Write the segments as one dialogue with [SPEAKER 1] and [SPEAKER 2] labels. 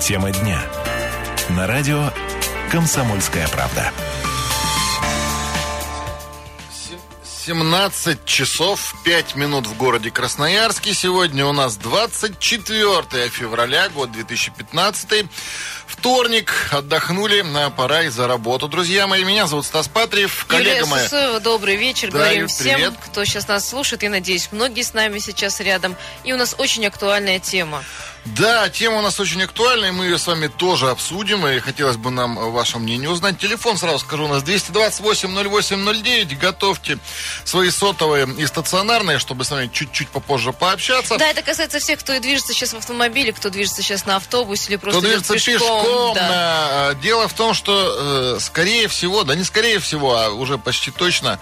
[SPEAKER 1] Тема дня. На радио «Комсомольская правда».
[SPEAKER 2] 17 часов 5 минут в городе Красноярске. Сегодня у нас 24 февраля, год 2015. Вторник. Отдохнули. Пора и за работу. Друзья мои, меня зовут Стас Патриев.
[SPEAKER 3] Коллега
[SPEAKER 2] Юлия
[SPEAKER 3] моя. Сусоева, добрый вечер.
[SPEAKER 2] Да,
[SPEAKER 3] Говорим
[SPEAKER 2] Юль,
[SPEAKER 3] всем,
[SPEAKER 2] привет.
[SPEAKER 3] кто сейчас нас слушает. Я надеюсь, многие с нами сейчас рядом. И у нас очень актуальная тема.
[SPEAKER 2] Да, тема у нас очень актуальная, мы ее с вами тоже обсудим, и хотелось бы нам ваше мнение узнать. Телефон, сразу скажу, у нас 228-08-09, готовьте свои сотовые и стационарные, чтобы с вами чуть-чуть попозже пообщаться.
[SPEAKER 3] Да, это касается всех, кто и движется сейчас в автомобиле, кто движется сейчас на автобусе или просто
[SPEAKER 2] Кто движется пешком,
[SPEAKER 3] да.
[SPEAKER 2] да. Дело в том, что, э, скорее всего, да не скорее всего, а уже почти точно,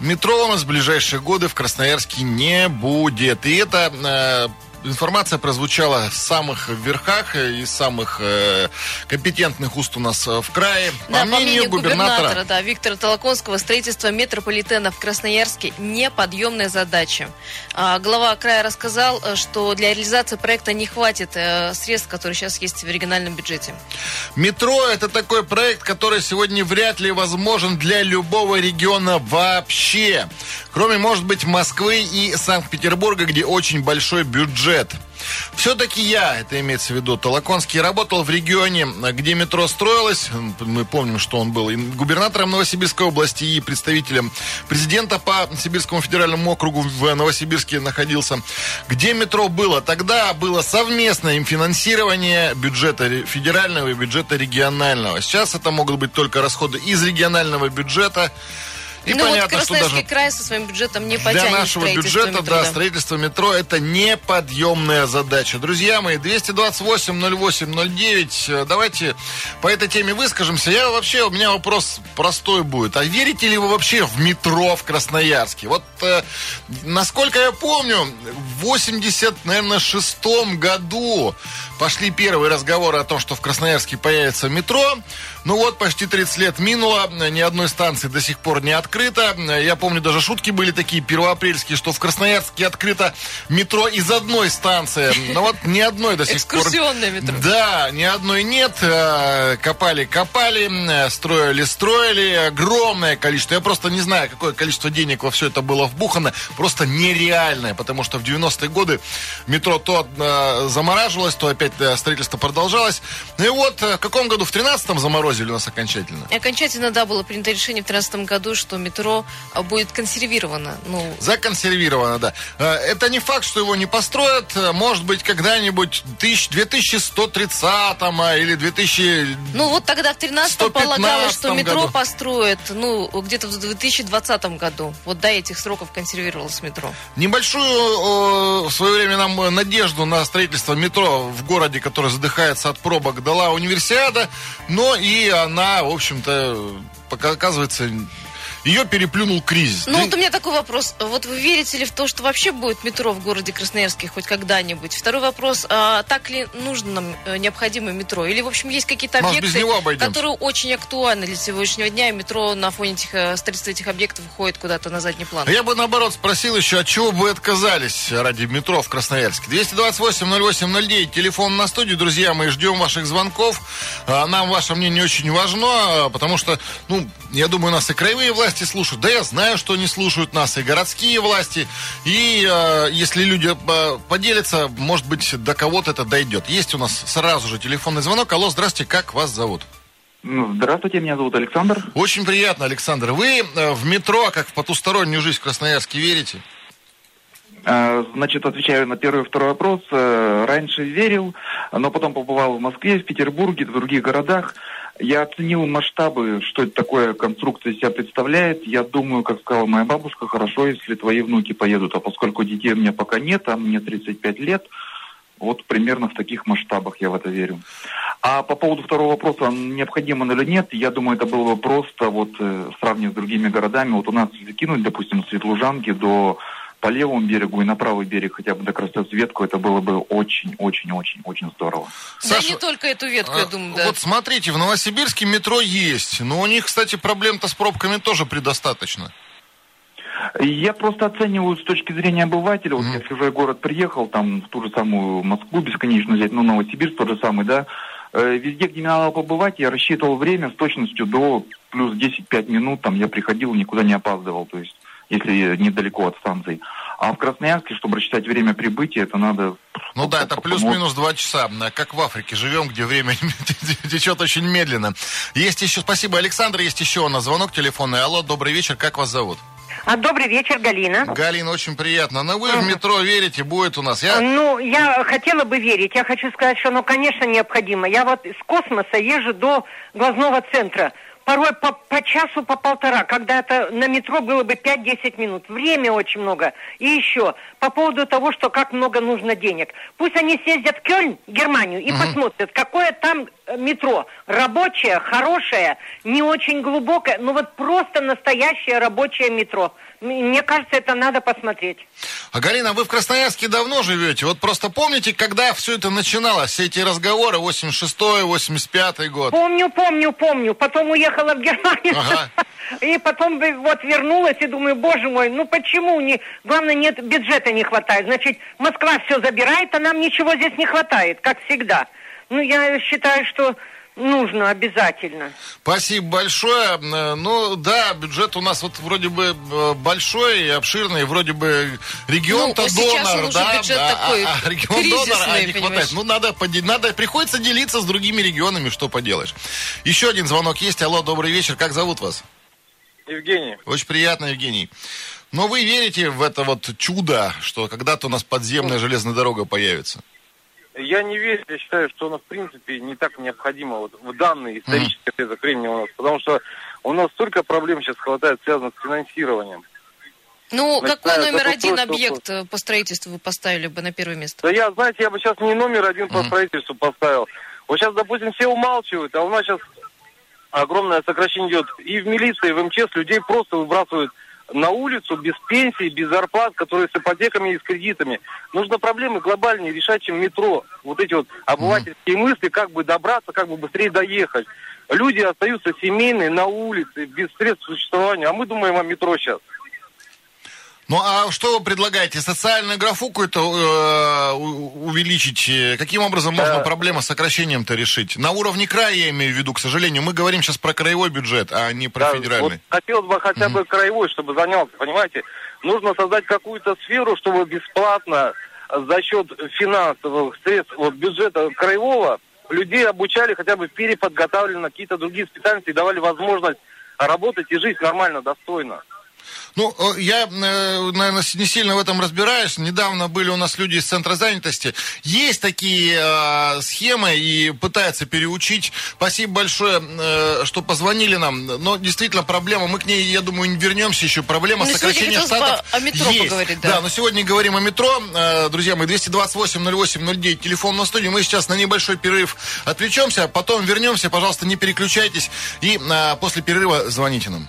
[SPEAKER 2] метро у нас в ближайшие годы в Красноярске не будет. И это э, информация прозвучала в самых верхах и самых э, компетентных уст у нас э, в крае.
[SPEAKER 3] Да,
[SPEAKER 2] по мнению губернатора.
[SPEAKER 3] да, Виктора Толоконского, строительство метрополитена в Красноярске неподъемная задача. А, глава края рассказал, э, что для реализации проекта не хватит э, средств, которые сейчас есть в региональном бюджете.
[SPEAKER 2] Метро это такой проект, который сегодня вряд ли возможен для любого региона вообще. Кроме, может быть, Москвы и Санкт-Петербурга, где очень большой бюджет. Все-таки я, это имеется в виду, Толоконский, работал в регионе, где метро строилось. Мы помним, что он был и губернатором Новосибирской области, и представителем президента по Сибирскому федеральному округу в Новосибирске находился. Где метро было? Тогда было совместное им финансирование бюджета федерального и бюджета регионального. Сейчас это могут быть только расходы из регионального бюджета. И
[SPEAKER 3] ну вот
[SPEAKER 2] понятно, что
[SPEAKER 3] Красноярский
[SPEAKER 2] даже
[SPEAKER 3] край со своим бюджетом не потянет
[SPEAKER 2] для нашего бюджета,
[SPEAKER 3] метро,
[SPEAKER 2] да, строительство метро это неподъемная задача. Друзья мои, 228-08-09, давайте по этой теме выскажемся. Я вообще, у меня вопрос простой будет. А верите ли вы вообще в метро в Красноярске? Вот, э, насколько я помню, в 80, наверное, шестом году пошли первые разговоры о том, что в Красноярске появится метро. Ну вот, почти 30 лет минуло, ни одной станции до сих пор не открыто. Я помню, даже шутки были такие первоапрельские, что в Красноярске открыто метро из одной станции. Но вот ни одной до сих пор...
[SPEAKER 3] Экскурсионное метро.
[SPEAKER 2] Да, ни одной нет. Э, Копали, копали, э, строили, строили. Огромное количество. Я просто не знаю, какое количество денег во все это было вбухано. Просто нереальное, потому что в 90-е годы метро то э, замораживалось, то опять строительство продолжалось. Ну и вот в каком году? В 13-м заморозили у нас окончательно.
[SPEAKER 3] И окончательно, да, было принято решение в 2013 году, что метро а, будет консервировано. Ну,
[SPEAKER 2] Законсервировано, да. Э, Это не факт, что его не построят. Э, Может быть, когда-нибудь в 2130 а, или 2000...
[SPEAKER 3] ну вот тогда в 13 полагалось, что
[SPEAKER 2] 115
[SPEAKER 3] метро
[SPEAKER 2] году.
[SPEAKER 3] построят, ну, где-то в 2020 году. Вот до этих сроков консервировалось метро.
[SPEAKER 2] Небольшую э, в свое время нам э, надежду на строительство метро в городе, который задыхается от пробок, дала универсиада, но и она, в общем-то, оказывается, ее переплюнул кризис.
[SPEAKER 3] Ну,
[SPEAKER 2] Ты-
[SPEAKER 3] вот у меня такой вопрос. Вот вы верите ли в то, что вообще будет метро в городе Красноярске хоть когда-нибудь? Второй вопрос. а так ли нужно нам э, необходимо метро? Или, в общем, есть какие-то объекты, которые очень актуальны для сегодняшнего дня, и метро на фоне этих, э, строительства этих объектов уходит куда-то на задний план?
[SPEAKER 2] Я бы, наоборот, спросил еще, от чего бы отказались ради метро в Красноярске. 228-08-09, телефон на студию, друзья, мы ждем ваших звонков. А, Нам ваше мнение очень важно, потому что, ну, я думаю, нас и краевые власти слушают. Да я знаю, что они слушают нас, и городские власти. И э, если люди э, поделятся, может быть, до кого-то это дойдет. Есть у нас сразу же телефонный звонок. Алло, здравствуйте, как вас зовут?
[SPEAKER 4] Ну, Здравствуйте, меня зовут Александр.
[SPEAKER 2] Очень приятно, Александр. Вы э, в метро, как в потустороннюю жизнь в Красноярске, верите?
[SPEAKER 4] Э, Значит, отвечаю на первый и второй вопрос. Раньше верил, но потом побывал в Москве, в Петербурге, в других городах. Я оценил масштабы, что это такое конструкция себя представляет. Я думаю, как сказала моя бабушка, хорошо, если твои внуки поедут. А поскольку детей у меня пока нет, а мне 35 лет, вот примерно в таких масштабах я в это верю. А по поводу второго вопроса, необходимо или нет, я думаю, это было бы просто, вот э, сравнивая с другими городами, вот у нас закинуть, допустим, с Ветлужанки до по левому берегу и на правый берег хотя бы до Красноцветку, это было бы очень-очень-очень-очень здорово.
[SPEAKER 3] да не только эту ветку, я
[SPEAKER 2] а,
[SPEAKER 3] думаю, да.
[SPEAKER 2] Вот смотрите, в Новосибирске метро есть, но у них, кстати, проблем-то с пробками тоже предостаточно.
[SPEAKER 4] Я просто оцениваю с точки зрения обывателя. Вот я в чужой город приехал, там в ту же самую Москву бесконечно взять, ну, Новосибирск тот же самый, да. Э, Везде, где мне надо побывать, я рассчитывал время с точностью до плюс 10-5 минут, там я приходил, никуда не опаздывал, то есть если недалеко от станции. А в Красноярске, чтобы рассчитать время прибытия, это надо...
[SPEAKER 2] Ну да, это плюс-минус два часа. Как в Африке живем, где время течет очень медленно. Есть еще, спасибо, Александр, есть еще у нас звонок телефонный. Алло, добрый вечер, как вас зовут?
[SPEAKER 5] А, добрый вечер, Галина.
[SPEAKER 2] Галина, очень приятно. Но вы в метро верите, будет у нас. Я...
[SPEAKER 5] Ну, я хотела бы верить. Я хочу сказать, что, ну, конечно, необходимо. Я вот с космоса езжу до глазного центра порой по, по часу, по полтора, когда это на метро было бы 5-10 минут. Время очень много. И еще, по поводу того, что как много нужно денег. Пусть они съездят в Кёльн, Германию, и угу. посмотрят, какое там э, метро. Рабочее, хорошее, не очень глубокое, но вот просто настоящее рабочее метро. Мне кажется, это надо посмотреть.
[SPEAKER 2] А Галина, вы в Красноярске давно живете? Вот просто помните, когда все это начиналось, все эти разговоры, 86-й, 85-й год?
[SPEAKER 5] Помню, помню, помню. Потом уехала в Германию. Ага. И потом вот вернулась и думаю, боже мой, ну почему не... Главное, нет, бюджета не хватает. Значит, Москва все забирает, а нам ничего здесь не хватает, как всегда. Ну, я считаю, что Нужно обязательно.
[SPEAKER 2] Спасибо большое. Ну да, бюджет у нас вот вроде бы э, большой и обширный, вроде бы регион-то ну, донор, да,
[SPEAKER 3] бюджет а, такой
[SPEAKER 2] а, а регион донор, а не хватает. Ну надо, надо, приходится делиться с другими регионами, что поделаешь. Еще один звонок есть. Алло, добрый вечер. Как зовут вас?
[SPEAKER 6] Евгений.
[SPEAKER 2] Очень приятно, Евгений. Но вы верите в это вот чудо, что когда-то у нас подземная железная дорога появится?
[SPEAKER 6] Я не верю, я считаю, что оно в принципе не так необходимо вот в данный исторический mm. отрезок времени у нас, потому что у нас столько проблем сейчас хватает, связанных с финансированием.
[SPEAKER 3] Ну, Начиная какой номер один объект по... по строительству вы поставили бы на первое место?
[SPEAKER 6] Да я, знаете, я бы сейчас не номер один mm. по строительству поставил. Вот сейчас, допустим, все умалчивают, а у нас сейчас огромное сокращение идет и в милиции, и в МЧС людей просто выбрасывают на улицу без пенсии, без зарплат, которые с ипотеками и с кредитами. Нужно проблемы глобальнее решать, чем метро. Вот эти вот обывательские mm. мысли, как бы добраться, как бы быстрее доехать. Люди остаются семейные на улице, без средств существования. А мы думаем о метро сейчас.
[SPEAKER 2] Ну а что вы предлагаете? Социальную графу какую-то э, увеличить? Каким образом можно да. проблему с сокращением-то решить? На уровне края я имею в виду, к сожалению. Мы говорим сейчас про краевой бюджет, а не про да, федеральный. Вот
[SPEAKER 6] хотелось бы хотя бы mm краевой, чтобы занялся, понимаете? Нужно создать какую-то сферу, чтобы бесплатно за счет финансовых средств вот бюджета краевого людей обучали, хотя бы переподготавливали на какие-то другие специальности и давали возможность работать и жить нормально, достойно.
[SPEAKER 2] Ну, я, э, наверное, не сильно в этом разбираюсь. Недавно были у нас люди из Центра занятости. Есть такие э, схемы и пытаются переучить. Спасибо большое, э, что позвонили нам. Но действительно проблема, мы к ней, я думаю, вернемся еще. Проблема ну, сокращения штатов
[SPEAKER 3] о метро
[SPEAKER 2] есть.
[SPEAKER 3] Поговорить, да.
[SPEAKER 2] да, но сегодня говорим о метро. Э, друзья мои, 228-08-09, телефон на студии. Мы сейчас на небольшой перерыв отвлечемся, потом вернемся. Пожалуйста, не переключайтесь. И э, после перерыва звоните нам.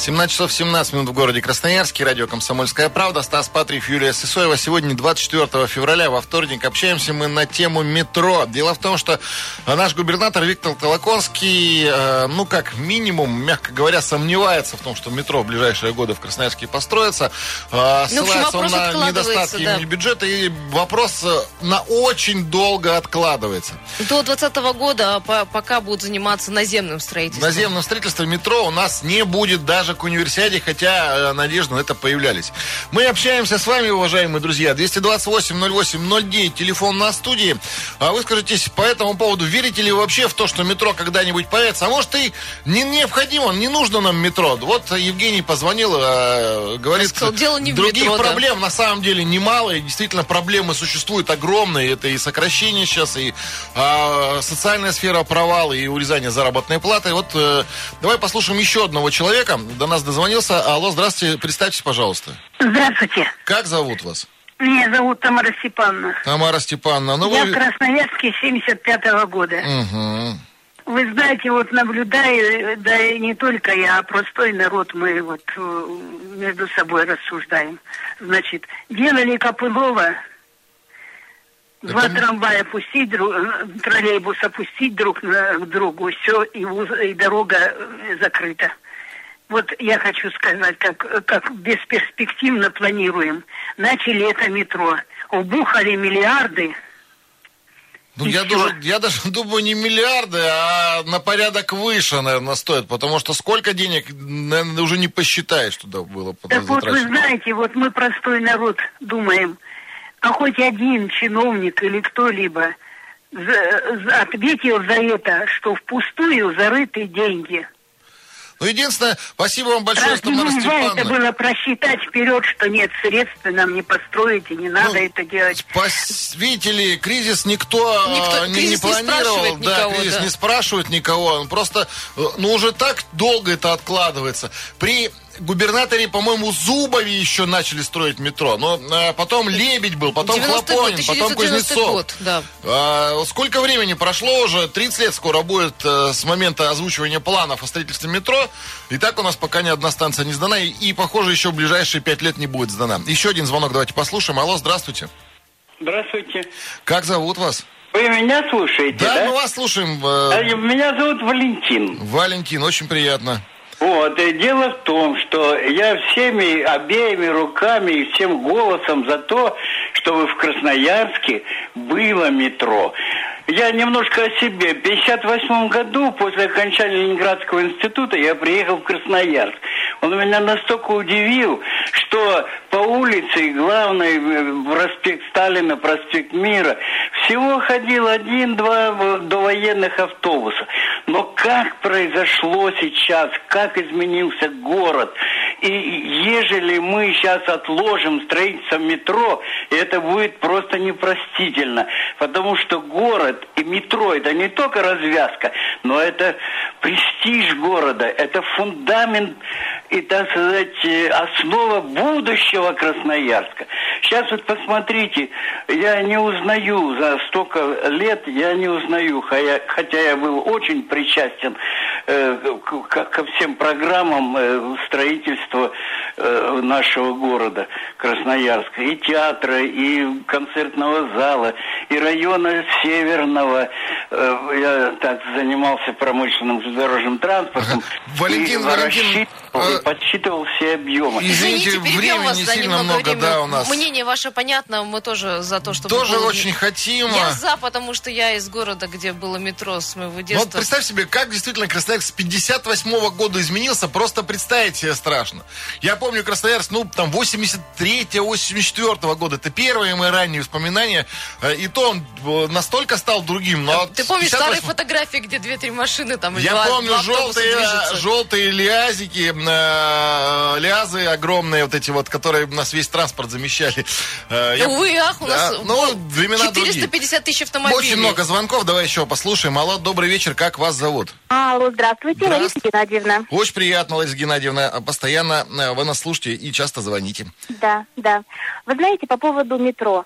[SPEAKER 2] 17 часов 17 минут в городе Красноярске. Радио «Комсомольская правда». Стас Патриев, Юлия Сысоева. Сегодня 24 февраля, во вторник, общаемся мы на тему метро. Дело в том, что наш губернатор Виктор Толоконский, э, ну, как минимум, мягко говоря, сомневается в том, что метро в ближайшие годы в Красноярске построится. Э, ну, ссылается он на недостатки да. бюджета, и вопрос э, на очень долго откладывается.
[SPEAKER 3] До 2020 года пока будут заниматься наземным строительством.
[SPEAKER 2] Наземным строительством метро у нас не будет даже даже к универсиаде, хотя э, надежды на это появлялись. Мы общаемся с вами, уважаемые друзья. 228-08-09, телефон на студии. А вы скажитесь по этому поводу, верите ли вы вообще в то, что метро когда-нибудь появится? А может и не необходимо, не нужно нам метро. Вот Евгений позвонил, э, говорит, сказал, дело не других метро, проблем да. на самом деле немало, и действительно проблемы существуют огромные. Это и сокращение сейчас, и э, социальная сфера провала, и урезание заработной платы. Вот э, давай послушаем еще одного человека до нас дозвонился. Алло, здравствуйте, представьтесь, пожалуйста.
[SPEAKER 7] Здравствуйте.
[SPEAKER 2] Как зовут вас?
[SPEAKER 7] Меня зовут Тамара Степановна.
[SPEAKER 2] Тамара Степановна. Ну
[SPEAKER 7] Я вы... в Красноярске 75-го года.
[SPEAKER 2] Угу.
[SPEAKER 7] Вы знаете, вот наблюдаю, да и не только я, а простой народ, мы вот э, между собой рассуждаем. Значит, делали Копылова Два
[SPEAKER 2] Это-
[SPEAKER 7] трамвая пустить, друг, э, троллейбус опустить друг на к другу, все, и, и дорога э, закрыта. Вот я хочу сказать, как, как бесперспективно планируем. Начали это метро, убухали миллиарды.
[SPEAKER 2] Ну,
[SPEAKER 7] И
[SPEAKER 2] я даже, я даже думаю, не миллиарды, а на порядок выше, наверное, стоит. Потому что сколько денег, наверное, уже не посчитаешь, туда было потом
[SPEAKER 7] Так вот, вы знаете, вот мы простой народ думаем, а хоть один чиновник или кто-либо за- за- ответил за это, что впустую зарыты деньги.
[SPEAKER 2] Ну, единственное, спасибо вам большое,
[SPEAKER 7] Разве
[SPEAKER 2] Тамара
[SPEAKER 7] нельзя это было просчитать вперед, что нет средств, нам не построить, и не надо
[SPEAKER 2] Ну,
[SPEAKER 7] это делать?
[SPEAKER 2] Спас- Видите ли, кризис никто,
[SPEAKER 3] Никто-
[SPEAKER 2] э, не,
[SPEAKER 3] кризис
[SPEAKER 2] не
[SPEAKER 3] не
[SPEAKER 2] планировал.
[SPEAKER 3] спрашивает
[SPEAKER 2] да,
[SPEAKER 3] никого,
[SPEAKER 2] кризис
[SPEAKER 3] да.
[SPEAKER 2] не спрашивает никого. Он просто, э, ну, уже так долго это откладывается. При губернаторе, по-моему, Зубове еще начали строить метро. Но э, потом Лебедь был, потом
[SPEAKER 3] 90-й год,
[SPEAKER 2] Хлопонин, потом
[SPEAKER 3] 1990
[SPEAKER 2] Кузнецов.
[SPEAKER 3] год, да.
[SPEAKER 2] А, сколько времени прошло уже? 30 лет скоро будет э, с момента озвучивания планов о строительстве метро. И так у нас пока ни одна станция не сдана. И, и, похоже, еще в ближайшие 5 лет не будет сдана. Еще один звонок давайте послушаем. Алло, здравствуйте.
[SPEAKER 8] Здравствуйте.
[SPEAKER 2] Как зовут вас?
[SPEAKER 8] Вы меня слушаете,
[SPEAKER 2] Да,
[SPEAKER 8] да?
[SPEAKER 2] мы вас слушаем.
[SPEAKER 8] А,
[SPEAKER 2] э,
[SPEAKER 8] Меня зовут Валентин.
[SPEAKER 2] Валентин, очень приятно.
[SPEAKER 8] Вот, и дело в том, что я всеми обеими руками и всем голосом за то, чтобы в Красноярске было метро. Я немножко о себе. В 1958 году, после окончания Ленинградского института, я приехал в Красноярск. Он меня настолько удивил, что по улице, главной, проспект Сталина, проспект Мира, всего ходил один-два довоенных автобуса. Но как произошло сейчас, как изменился город, и ежели мы сейчас отложим строительство метро, это будет просто непростительно, потому что город и метро это не только развязка, но это престиж города, это фундамент и, так сказать, основа будущего Красноярска. Сейчас вот посмотрите, я не узнаю за столько лет, я не узнаю, хотя, я был очень причастен э, ко всем программам э, строительства э, нашего города Красноярска, и театра, и концертного зала, и района Северного. Э, я так занимался промышленным железнодорожным транспортом.
[SPEAKER 2] Валентин,
[SPEAKER 8] и
[SPEAKER 2] Валентин,
[SPEAKER 8] рассчитывал, и подсчитывал все объемы.
[SPEAKER 2] Извините,
[SPEAKER 3] перебьем
[SPEAKER 2] времени
[SPEAKER 3] вас
[SPEAKER 2] не
[SPEAKER 3] за
[SPEAKER 2] сильно много,
[SPEAKER 3] времени.
[SPEAKER 2] да, у нас.
[SPEAKER 3] Мнение ваше понятно, мы тоже за то, чтобы
[SPEAKER 2] Тоже
[SPEAKER 3] было-
[SPEAKER 2] очень хотим.
[SPEAKER 3] Я за, потому что я из города, где было метро с моего
[SPEAKER 2] Ну, вот
[SPEAKER 3] детства.
[SPEAKER 2] представь себе, как действительно Красноярск с 58 года изменился, просто представить себе страшно. Я помню Красноярск, ну, там, 83-84 года. Это первые мои ранние воспоминания. Э, И то он э, настолько стал другим. Но
[SPEAKER 3] Ты помнишь старые
[SPEAKER 2] 58
[SPEAKER 3] фотографии, где две-три машины там
[SPEAKER 2] Я
[SPEAKER 3] два-
[SPEAKER 2] помню
[SPEAKER 3] два
[SPEAKER 2] желтые, желтые лязики, э, лязы огромные, вот эти вот, которые у нас весь транспорт замещали. Э, я-
[SPEAKER 3] Увы, ах, у нас
[SPEAKER 2] Да, ну, времена
[SPEAKER 3] 450 тысяч автомобилей.
[SPEAKER 2] Очень много звонков, давай еще послушаем. Алло, добрый вечер, как вас зовут?
[SPEAKER 9] Алло, здравствуйте, Лариса
[SPEAKER 2] Здравствуйте.
[SPEAKER 9] Геннадьевна.
[SPEAKER 2] Очень приятно, Лариса Геннадьевна. Постоянно э, вы нас слушаете и часто звоните.
[SPEAKER 9] Да, да. Вы знаете, по поводу метро.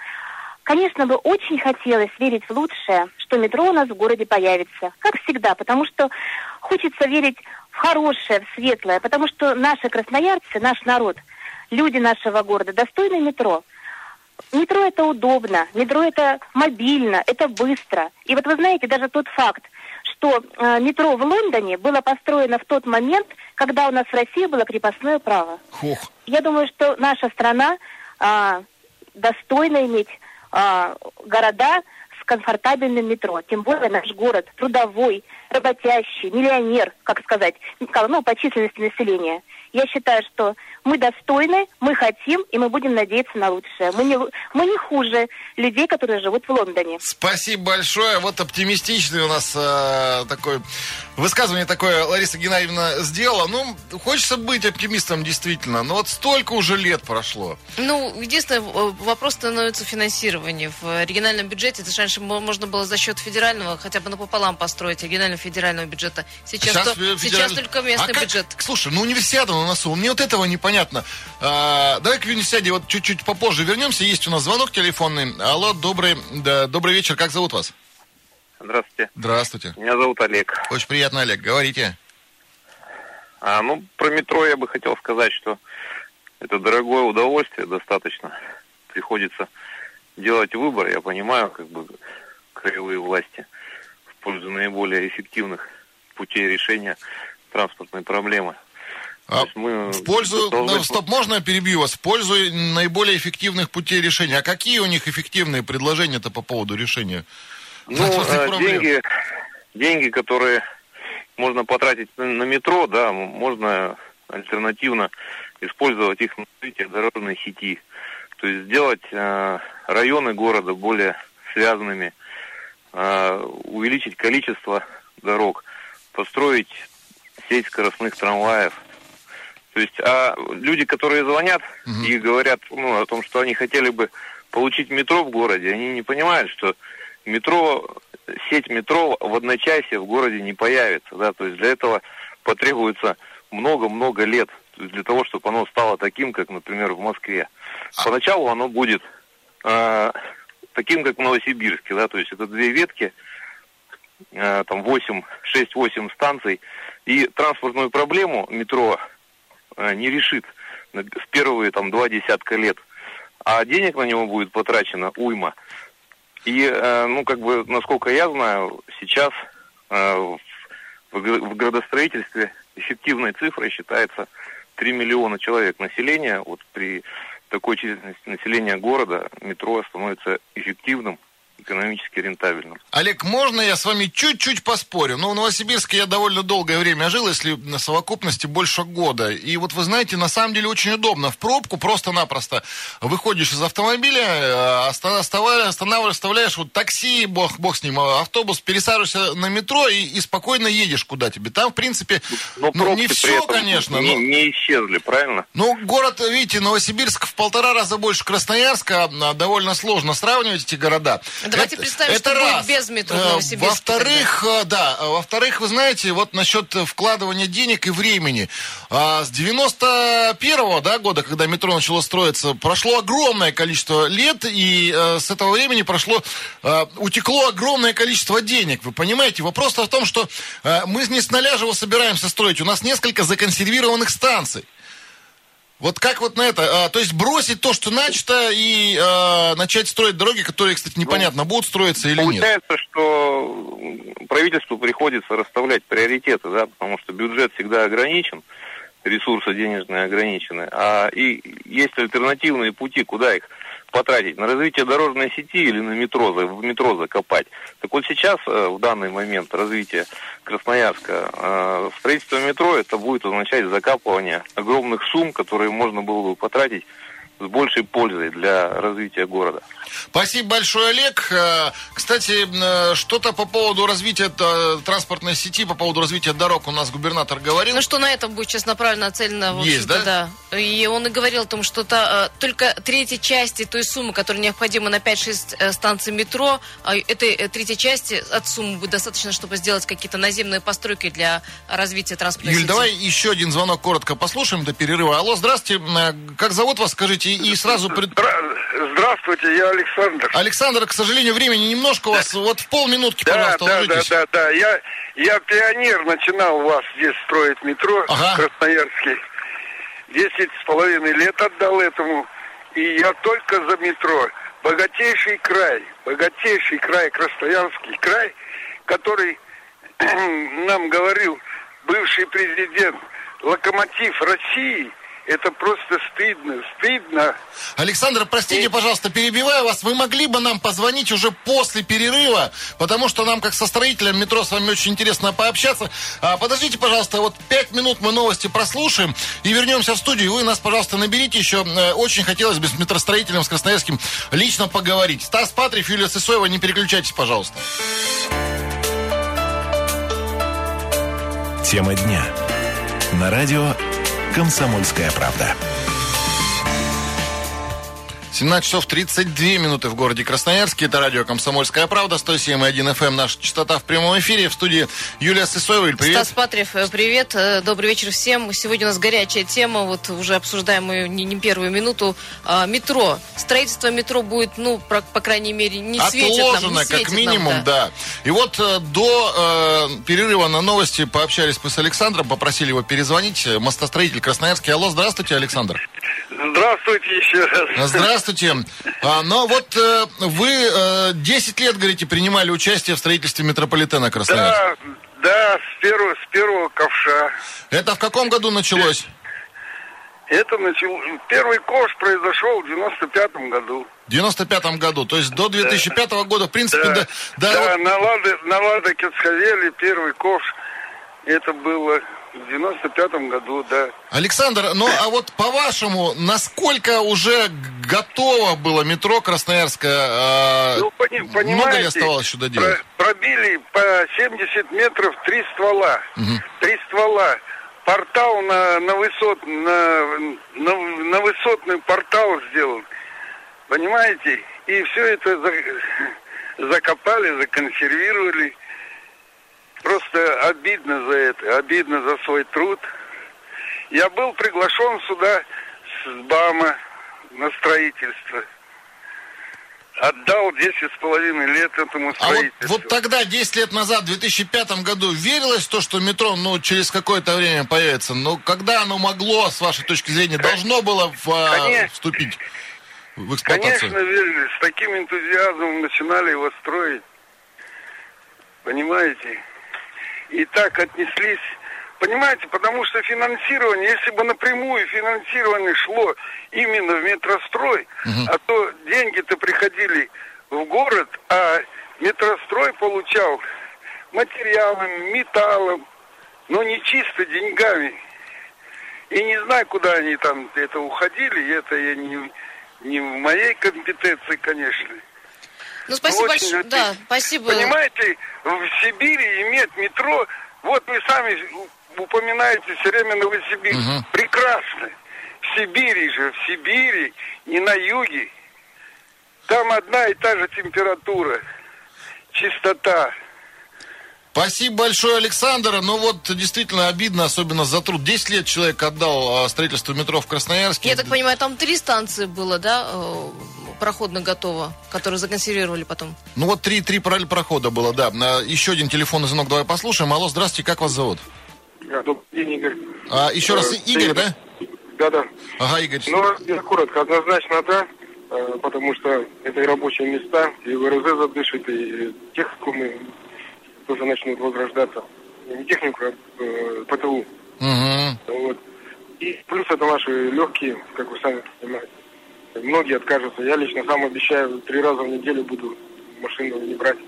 [SPEAKER 9] Конечно, бы очень хотелось верить в лучшее, что метро у нас в городе появится. Как всегда, потому что хочется верить в хорошее, в светлое, потому что наши красноярцы, наш народ, люди нашего города достойны метро. Метро это удобно, метро это мобильно, это быстро. И вот вы знаете, даже тот факт, что э, метро в Лондоне было построено в тот момент, когда у нас в России было крепостное право.
[SPEAKER 2] Хух.
[SPEAKER 9] Я думаю, что наша страна а, достойна иметь а, города с комфортабельным метро. Тем более наш город трудовой, работящий, миллионер, как сказать, ну, по численности населения. Я считаю, что мы достойны, мы хотим, и мы будем надеяться на лучшее. Мы не, мы не хуже людей, которые живут в Лондоне.
[SPEAKER 2] Спасибо большое. Вот оптимистичный у нас э, такой высказывание такое Лариса Геннадьевна сделала. Ну, хочется быть оптимистом действительно. Но вот столько уже лет прошло.
[SPEAKER 3] Ну, единственное, э, вопрос становится финансирование. В региональном бюджете, это же раньше мо- можно было за счет федерального хотя бы напополам построить регионального федерального бюджета. Сейчас, то-
[SPEAKER 2] фе-
[SPEAKER 3] сейчас
[SPEAKER 2] федераль-
[SPEAKER 3] только местный
[SPEAKER 2] А как-
[SPEAKER 3] бюджет.
[SPEAKER 2] Слушай, ну универсиада на носу. Мне вот этого непонятно. А, давай к универсиаде вот чуть-чуть попозже вернемся. Есть у нас звонок телефонный. Алло, добрый, да, добрый вечер. Как зовут вас?
[SPEAKER 6] Здравствуйте.
[SPEAKER 2] Здравствуйте.
[SPEAKER 6] Меня зовут Олег.
[SPEAKER 2] Очень приятно, Олег. Говорите.
[SPEAKER 6] А, ну, про метро я бы хотел сказать, что это дорогое удовольствие достаточно. Приходится
[SPEAKER 10] делать выбор. Я понимаю, как бы, краевые власти в пользу наиболее эффективных путей решения транспортной проблемы.
[SPEAKER 2] А мы в пользу, должны... стоп, можно я перебью вас? В пользу наиболее эффективных путей решения. А какие у них эффективные предложения-то по поводу решения?
[SPEAKER 10] Ну, а, деньги, деньги, которые можно потратить на, на метро, да, можно альтернативно использовать их на развитие дорожной сети. То есть сделать э, районы города более связанными, э, увеличить количество дорог, построить сеть скоростных трамваев. То есть, а люди, которые звонят угу. и говорят ну, о том, что они хотели бы получить метро в городе, они не понимают, что метро, сеть метро в одночасье в городе не появится. Да? То есть для этого потребуется много-много лет для того, чтобы оно стало таким, как, например, в Москве. А Поначалу оно будет э, таким, как в Новосибирске, да, то есть это две ветки, э, там 8, 6-8 станций, и транспортную проблему метро э, не решит в первые там два десятка лет, а денег на него будет потрачено уйма. И, э, ну, как бы, насколько я знаю, сейчас э, в, в градостроительстве эффективной цифрой считается 3 миллиона человек населения. Вот при такой численности населения города метро становится эффективным экономически рентабельным.
[SPEAKER 2] Олег, можно я с вами чуть-чуть поспорю? Ну, в Новосибирске я довольно долгое время жил, если на совокупности больше года. И вот вы знаете, на самом деле очень удобно. В пробку просто-напросто выходишь из автомобиля, э, останавливаешь, останавливаешь, оставляешь вот такси, бог, бог с ним, автобус, пересаживаешься на метро и, и спокойно едешь куда тебе. Там, в принципе, но ну, не все, конечно.
[SPEAKER 10] Не, но... не исчезли, правильно?
[SPEAKER 2] Ну, город, видите, Новосибирск в полтора раза больше Красноярска. А, довольно сложно сравнивать эти города.
[SPEAKER 3] Давайте представим, это что раз. будет без метро э.
[SPEAKER 2] Во-вторых, тогда. Э, да, во-вторых, вы знаете, вот насчет вкладывания денег и времени. А, с 91-го да, года, когда метро начало строиться, прошло огромное количество лет, и а, с этого времени прошло, а, утекло огромное количество денег. Вы понимаете? Вопрос в том, что а, мы не с нуля же собираемся строить. У нас несколько законсервированных станций. Вот как вот на это? А, то есть бросить то, что начато, и а, начать строить дороги, которые, кстати, непонятно, ну, будут строиться или
[SPEAKER 10] получается,
[SPEAKER 2] нет?
[SPEAKER 10] Получается, что правительству приходится расставлять приоритеты, да, потому что бюджет всегда ограничен, ресурсы денежные ограничены, а и есть альтернативные пути, куда их потратить на развитие дорожной сети или на метро, в метро закопать. Так вот сейчас, э, в данный момент развития Красноярска, э, строительство метро, это будет означать закапывание огромных сумм, которые можно было бы потратить с большей пользой для развития города.
[SPEAKER 2] Спасибо большое, Олег. Э, кстати, э, что-то по поводу развития э, транспортной сети, по поводу развития дорог у нас губернатор говорил.
[SPEAKER 3] Ну что на этом будет сейчас направлено нацелено.
[SPEAKER 2] Есть, да?
[SPEAKER 3] да? И он и говорил о том, что -то, только третьей части той суммы, которая необходима на 5-6 станций метро, этой третьей части от суммы будет достаточно, чтобы сделать какие-то наземные постройки для развития транспортной
[SPEAKER 2] Юль,
[SPEAKER 3] сети.
[SPEAKER 2] давай еще один звонок коротко послушаем до перерыва. Алло, здравствуйте. Как зовут вас, скажите, и сразу...
[SPEAKER 11] Здравствуйте, я Александр.
[SPEAKER 2] Александр, к сожалению, времени немножко у вас. Вот в полминутки, да, пожалуйста,
[SPEAKER 11] да,
[SPEAKER 2] ложитесь.
[SPEAKER 11] Да, да, да. Я, я пионер, начинал у вас здесь строить метро ага. Красноярский. Десять с половиной лет отдал этому. И я только за метро. Богатейший край, богатейший край, Красноярский край, который нам говорил бывший президент, локомотив России – это просто стыдно, стыдно.
[SPEAKER 2] Александр, простите, и... пожалуйста, перебиваю вас. Вы могли бы нам позвонить уже после перерыва, потому что нам, как со строителем метро, с вами очень интересно пообщаться. А, подождите, пожалуйста, вот пять минут мы новости прослушаем и вернемся в студию. Вы нас, пожалуйста, наберите еще. Э, очень хотелось бы с метростроителем, с Красноярским лично поговорить. Стас Патрив, Юлия Сысоева, не переключайтесь, пожалуйста.
[SPEAKER 1] Тема дня. На радио «Комсомольская правда».
[SPEAKER 2] 17 часов 32 минуты в городе Красноярске. Это радио «Комсомольская правда», 107,1 FM. Эм. Наша частота в прямом эфире. В студии Юлия Сысоева. Привет.
[SPEAKER 3] Стас Патрев, э, привет. Э, добрый вечер всем. Сегодня у нас горячая тема. Вот уже обсуждаем ее не, не первую минуту. А, метро. Строительство метро будет, ну, по, по крайней мере, не светит
[SPEAKER 2] Отложено,
[SPEAKER 3] нам. Не
[SPEAKER 2] как минимум, нам, да. да. И вот э, до э, перерыва на новости пообщались мы с Александром, попросили его перезвонить. Мостостроитель Красноярский. Алло, здравствуйте, Александр.
[SPEAKER 11] Здравствуйте еще раз.
[SPEAKER 2] Здравствуйте. А, но вот э, вы э, 10 лет, говорите, принимали участие в строительстве метрополитена Красноярска.
[SPEAKER 11] Да, да, с первого, с первого ковша.
[SPEAKER 2] Это в каком году началось?
[SPEAKER 11] Это начал... Первый ковш произошел в 95-м году.
[SPEAKER 2] В 95 году, то есть до 2005 да. года, в принципе, да,
[SPEAKER 11] да, да, вот... на Лада, на Лада Кецховеле первый ковш, это было в 95 году, да.
[SPEAKER 2] Александр, ну а вот по-вашему, насколько уже готово было метро Красноярское?
[SPEAKER 11] Э, ну, пони,
[SPEAKER 2] много ли оставалось еще доделать?
[SPEAKER 11] Про, пробили по 70 метров три ствола. Угу. Три ствола. Портал на, на, высот, на, на, на высотный портал сделан. Понимаете? И все это за, закопали, законсервировали. Просто обидно за это, обидно за свой труд. Я был приглашен сюда с БАМа на строительство. Отдал 10 с половиной лет этому строительству.
[SPEAKER 2] А вот, вот тогда, 10 лет назад, в 2005 году, верилось в то, что метро ну, через какое-то время появится? Но когда оно могло, с вашей точки зрения, должно было в, а, Конечно. вступить в эксплуатацию?
[SPEAKER 11] Конечно, верили. С таким энтузиазмом начинали его строить. Понимаете? И так отнеслись. Понимаете, потому что финансирование, если бы напрямую финансирование шло именно в метрострой, угу. а то деньги-то приходили в город, а метрострой получал материалами, металлом, но не чисто деньгами. И не знаю, куда они там это уходили, это я не, не в моей компетенции, конечно.
[SPEAKER 3] Ну, спасибо большое. Да, спасибо.
[SPEAKER 11] Понимаете, в Сибири иметь метро, вот вы сами упоминаете все время Новосибирск. Угу. Прекрасно. В Сибири же, в Сибири и на юге, там одна и та же температура, чистота.
[SPEAKER 2] Спасибо большое, Александр. Ну вот действительно обидно, особенно за труд. 10 лет человек отдал а, строительству метро в Красноярске.
[SPEAKER 3] Я так понимаю, там три станции было, да? Э, проходно готово, которые законсервировали потом?
[SPEAKER 2] Ну вот три, три прохода было, да. Еще один телефонный звонок давай послушаем. Алло, здравствуйте, как вас зовут?
[SPEAKER 12] Добрый день, Игорь.
[SPEAKER 2] А, еще раз, Игорь, да?
[SPEAKER 12] Да-да.
[SPEAKER 2] Ага, Игорь.
[SPEAKER 12] Ну, я коротко, однозначно да, э, потому что это и рабочие места, и ВРЗ задышит, и техникумы тоже начнут возрождаться. Не технику, а э, ПТУ. Угу. Вот. И плюс это наши легкие, как вы сами понимаете. Многие откажутся. Я лично сам обещаю, три раза в неделю буду машину не брать.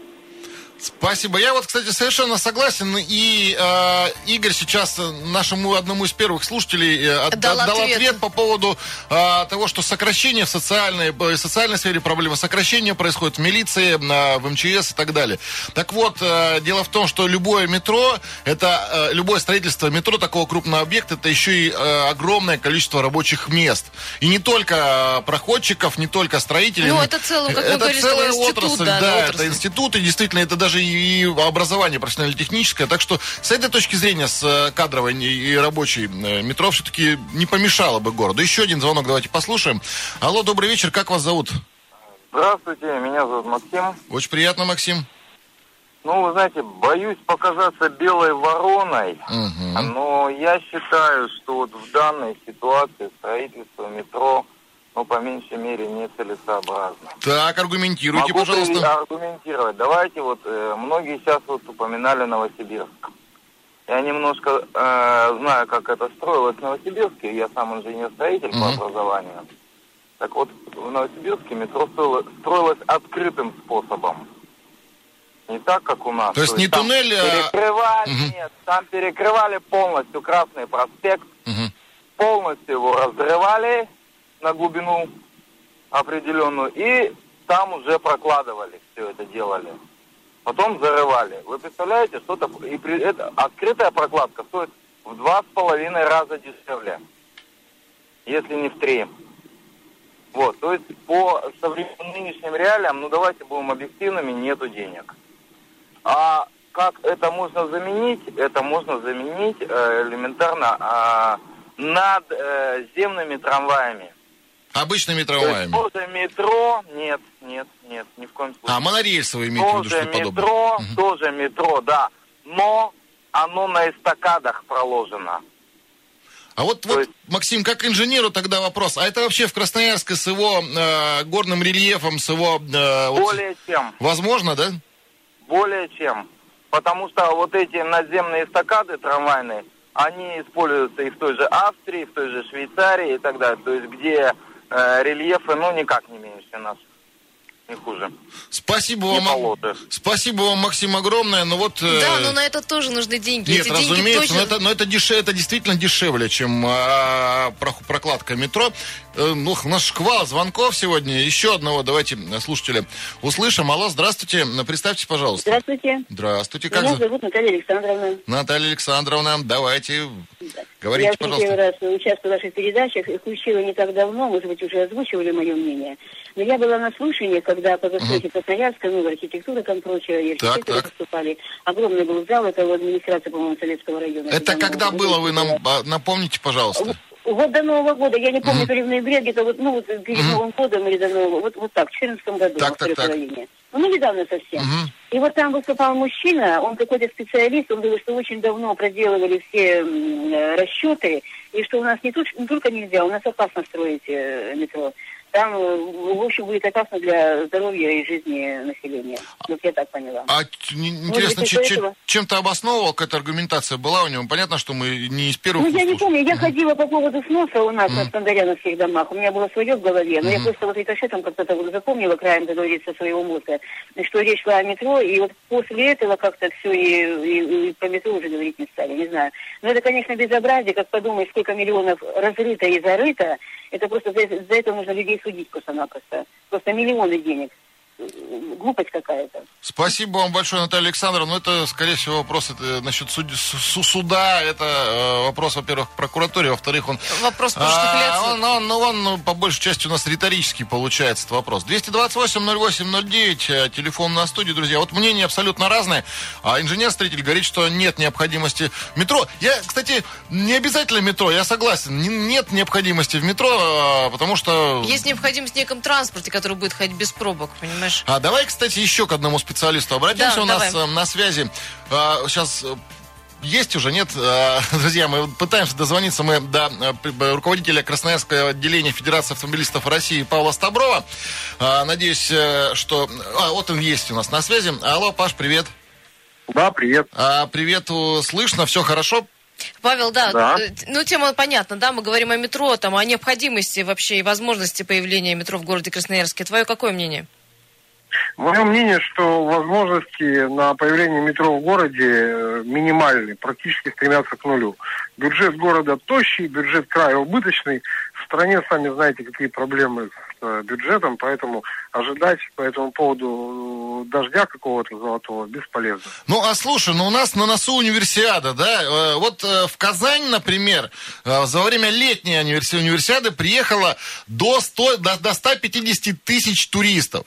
[SPEAKER 2] Спасибо. Я вот, кстати, совершенно согласен. И э, Игорь сейчас нашему одному из первых слушателей э, от, дал, дал ответ. ответ по поводу э, того, что сокращение в социальной, в социальной сфере проблемы, сокращение происходит в милиции, э, в МЧС и так далее. Так вот, э, дело в том, что любое метро, это э, любое строительство метро такого крупного объекта, это еще и э, огромное количество рабочих мест. И не только проходчиков, не только строителей.
[SPEAKER 3] Ну, это целый, как это мы целая институт, отрасль, да,
[SPEAKER 2] да это институт, и действительно, это даже и образование профессионально-техническое. Так что с этой точки зрения, с э, кадровой и рабочей, э, метро все-таки не помешало бы городу. Еще один звонок давайте послушаем. Алло, добрый вечер, как вас зовут?
[SPEAKER 13] Здравствуйте, меня зовут Максим.
[SPEAKER 2] Очень приятно, Максим.
[SPEAKER 13] Ну, вы знаете, боюсь показаться белой вороной, угу. но я считаю, что вот в данной ситуации строительство метро ну, по меньшей мере, нецелесообразно.
[SPEAKER 2] Так, аргументируйте,
[SPEAKER 13] Могу
[SPEAKER 2] пожалуйста.
[SPEAKER 13] аргументировать. Давайте вот, э, многие сейчас вот упоминали Новосибирск. Я немножко э, знаю, как это строилось в Новосибирске. Я сам инженер-строитель mm-hmm. по образованию. Так вот, в Новосибирске метро строилось, строилось открытым способом. Не так, как у нас.
[SPEAKER 2] То есть То не есть туннель,
[SPEAKER 13] а... Перекрывали, угу. нет, там перекрывали полностью Красный проспект, угу. полностью его разрывали, на глубину определенную, и там уже прокладывали, все это делали. Потом зарывали. Вы представляете, что это, и при, это открытая прокладка стоит в два с половиной раза дешевле, если не в три. Вот, то есть по современным нынешним реалиям, ну давайте будем объективными, нету денег. А как это можно заменить? Это можно заменить э, элементарно э, над э, земными трамваями.
[SPEAKER 2] Обычными трамваями?
[SPEAKER 13] Тоже метро, нет, нет, нет, ни в коем случае.
[SPEAKER 2] А, монорельсовые имеете в виду, что
[SPEAKER 13] метро,
[SPEAKER 2] подобное?
[SPEAKER 13] Тоже метро, да. Но оно на эстакадах проложено.
[SPEAKER 2] А вот, вот есть... Максим, как инженеру тогда вопрос. А это вообще в Красноярске с его э, горным рельефом, с его...
[SPEAKER 13] Э, Более вот, чем.
[SPEAKER 2] Возможно, да?
[SPEAKER 13] Более чем. Потому что вот эти наземные эстакады трамвайные, они используются и в той же Австрии, и в той же Швейцарии и так далее. То есть где рельефы, ну, никак не меньше нас не хуже.
[SPEAKER 2] Спасибо не вам, спасибо вам, Максим, огромное. Но вот,
[SPEAKER 3] э, да, но на это тоже нужны деньги.
[SPEAKER 2] Нет,
[SPEAKER 3] Эти
[SPEAKER 2] разумеется,
[SPEAKER 3] деньги точно...
[SPEAKER 2] но, это, но это, дешев, это действительно дешевле, чем а, прокладка метро. Э, ну, у нас шквал звонков сегодня. Еще одного давайте слушателя услышим. Алло, здравствуйте. Представьте, пожалуйста.
[SPEAKER 14] Здравствуйте.
[SPEAKER 2] Здравствуйте. Как
[SPEAKER 14] Меня зовут Наталья Александровна.
[SPEAKER 2] Наталья Александровна, давайте, да. говорите,
[SPEAKER 14] Я
[SPEAKER 2] пожалуйста.
[SPEAKER 14] Я раз участвую в ваших передачах и включила не так давно, может быть, уже озвучивали мое мнение. Но я была на слушании, когда по застройке. Красноярска, ну, архитектура там прочее, архитекторы выступали. Огромный был зал, это в администрации, по-моему, Советского района.
[SPEAKER 2] Это когда было, вы нам напомните, пожалуйста.
[SPEAKER 14] Вот до Нового года, я не помню, mm-hmm. то ли в ноябре, где-то вот, ну, вот перед mm-hmm. Новым годом или до Нового, вот, вот так, в 2014 году,
[SPEAKER 2] так, второй так,
[SPEAKER 14] половине. Ну, недавно совсем. Mm-hmm. И вот там выступал мужчина, он какой-то специалист, он говорил, что очень давно проделывали все э, расчеты, и что у нас не, тут, не только нельзя, у нас опасно строить э, метро там, в общем, будет опасно для здоровья и жизни населения. Вот я так поняла. А
[SPEAKER 2] интересно, быть, ч- чем-то обосновывал какая-то аргументация была у него? Понятно, что мы не из первых...
[SPEAKER 14] Ну, я не помню, я mm-hmm. ходила по поводу сноса у нас mm-hmm. на Стандаряновских домах. У меня было свое в голове, но mm-hmm. я просто вот это там как-то вот запомнила краем, как говорится, своего мозга, что речь шла о метро, и вот после этого как-то все и, и, и по метро уже говорить не стали, не знаю. Но это, конечно, безобразие, как подумать, сколько миллионов разрыто и зарыто, это просто за, за это нужно людей судить просто-напросто. Просто миллионы денег глупость какая-то.
[SPEAKER 2] Спасибо вам большое, Наталья Александровна. Ну, это, скорее всего, вопрос это, насчет суд, суда. Это э, вопрос, во-первых, к прокуратуре, во-вторых, он...
[SPEAKER 3] Вопрос прошлых а, лет.
[SPEAKER 2] Он, он, он, он, ну, по большей части, у нас риторический получается этот вопрос. 228-08-09, э, телефон на студии, друзья. Вот мнения абсолютно разные. А инженер-строитель говорит, что нет необходимости метро. Я, кстати, не обязательно метро, я согласен. Нет необходимости в метро, э, потому что...
[SPEAKER 3] Есть необходимость в неком транспорте, который будет ходить без пробок, понимаешь?
[SPEAKER 2] Понимаешь? А давай, кстати, еще к одному специалисту обратимся. Да, у нас давай. Э, на связи а, сейчас э, есть уже, нет? А, друзья, мы пытаемся дозвониться мы до э, руководителя Красноярского отделения Федерации автомобилистов России Павла Стаброва. Надеюсь, что... А, вот он есть у нас на связи. Алло, Паш, привет.
[SPEAKER 15] Да, привет.
[SPEAKER 2] А, привет, слышно, все хорошо?
[SPEAKER 3] Павел, да, да, ну тема понятна, да, мы говорим о метро, там, о необходимости вообще и возможности появления метро в городе Красноярске. Твое какое мнение?
[SPEAKER 15] Мое мнение, что возможности на появление метро в городе э, минимальны, практически стремятся к нулю. Бюджет города тощий, бюджет края убыточный. В стране, сами знаете, какие проблемы с э, бюджетом, поэтому ожидать по этому поводу э, дождя какого-то золотого бесполезно.
[SPEAKER 2] Ну, а слушай, ну у нас на носу универсиада, да? Вот в Казань, например, за время летней универсиады приехало до, 100, до, до 150 тысяч туристов.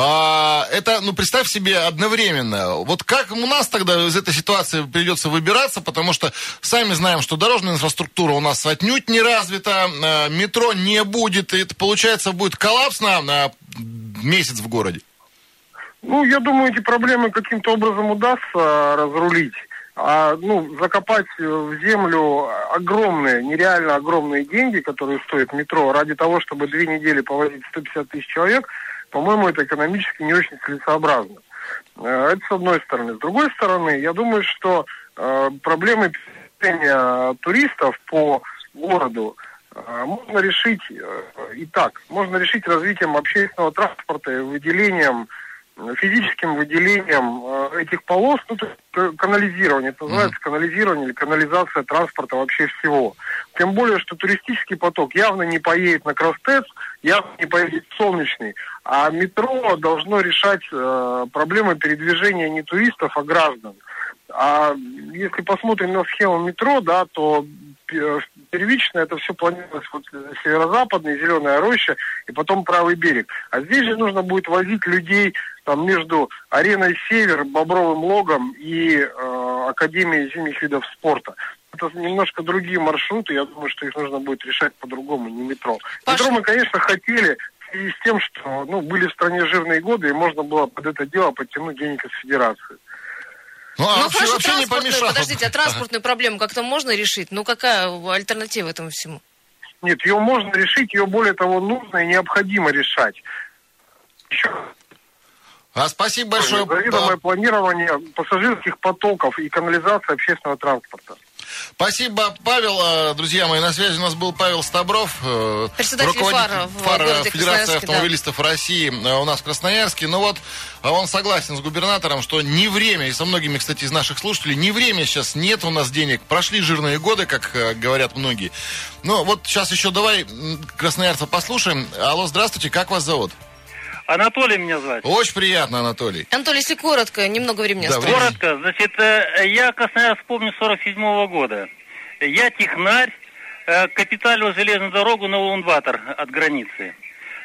[SPEAKER 2] А, это, ну, представь себе одновременно. Вот как у нас тогда из этой ситуации придется выбираться, потому что сами знаем, что дорожная инфраструктура у нас отнюдь не развита, а, метро не будет, и это, получается, будет коллапс на, на месяц в городе.
[SPEAKER 15] Ну, я думаю, эти проблемы каким-то образом удастся разрулить. А, ну, закопать в землю огромные, нереально огромные деньги, которые стоят метро, ради того, чтобы две недели повозить 150 тысяч человек – по-моему, это экономически не очень целесообразно. Э, это с одной стороны. С другой стороны, я думаю, что э, проблемы перемещения туристов по городу э, можно решить и так. Можно решить развитием общественного транспорта и выделением физическим выделением э, этих полос, ну, то есть канализирование, это называется канализирование или канализация транспорта вообще всего. Тем более, что туристический поток явно не поедет на Кростец, явно не поедет в Солнечный, а метро должно решать э, проблемы передвижения не туристов, а граждан. А если посмотрим на схему метро, да, то первично это все планировалось вот северо-западный, зеленая роща и потом правый берег. А здесь же нужно будет возить людей там между ареной Север, Бобровым Логом и э, Академией зимних видов спорта. Это немножко другие маршруты, я думаю, что их нужно будет решать по-другому, не метро. Паша... Метро мы, конечно, хотели, в связи с тем, что ну, были в стране жирные годы, и можно было под это дело подтянуть денег из федерации.
[SPEAKER 2] Ну, а ну вообще, вообще не помешало.
[SPEAKER 3] Подождите, а транспортную проблему как-то можно решить? Ну, какая альтернатива этому всему?
[SPEAKER 15] Нет, ее можно решить, ее более того нужно и необходимо решать.
[SPEAKER 2] Еще а спасибо большое.
[SPEAKER 15] Заведомое да. планирование пассажирских потоков и канализация общественного транспорта.
[SPEAKER 2] Спасибо, Павел. А, друзья мои, на связи у нас был Павел Стабров,
[SPEAKER 3] э, руководитель ФАРа,
[SPEAKER 2] Федерации автомобилистов да. России э, у нас в Красноярске. Ну вот, а он согласен с губернатором, что не время, и со многими, кстати, из наших слушателей, не время сейчас, нет у нас денег. Прошли жирные годы, как э, говорят многие. Ну вот сейчас еще давай красноярца послушаем. Алло, здравствуйте, как вас зовут?
[SPEAKER 16] Анатолий меня звать.
[SPEAKER 2] Очень приятно, Анатолий.
[SPEAKER 3] Анатолий, если коротко, немного времени
[SPEAKER 16] да, осталось. Коротко, значит, э, я Красноярск помню 47 -го года. Я технарь, э, капиталил железную дорогу на Улан-Батор от границы.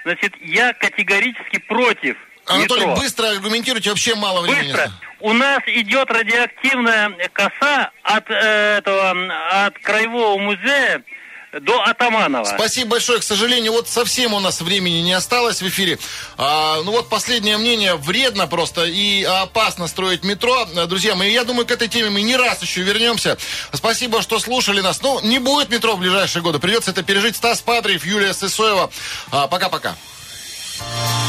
[SPEAKER 16] Значит, я категорически против
[SPEAKER 2] Анатолий,
[SPEAKER 16] метро.
[SPEAKER 2] быстро аргументируйте, вообще мало времени.
[SPEAKER 16] Быстро. У нас идет радиоактивная коса от, э, этого, от Краевого музея до Атаманова.
[SPEAKER 2] Спасибо большое. К сожалению, вот совсем у нас времени не осталось в эфире. А, ну вот последнее мнение. Вредно просто и опасно строить метро. Друзья мои, я думаю, к этой теме мы не раз еще вернемся. Спасибо, что слушали нас. Ну, не будет метро в ближайшие годы. Придется это пережить. Стас Патриев, Юлия Сысоева. А, пока-пока. А,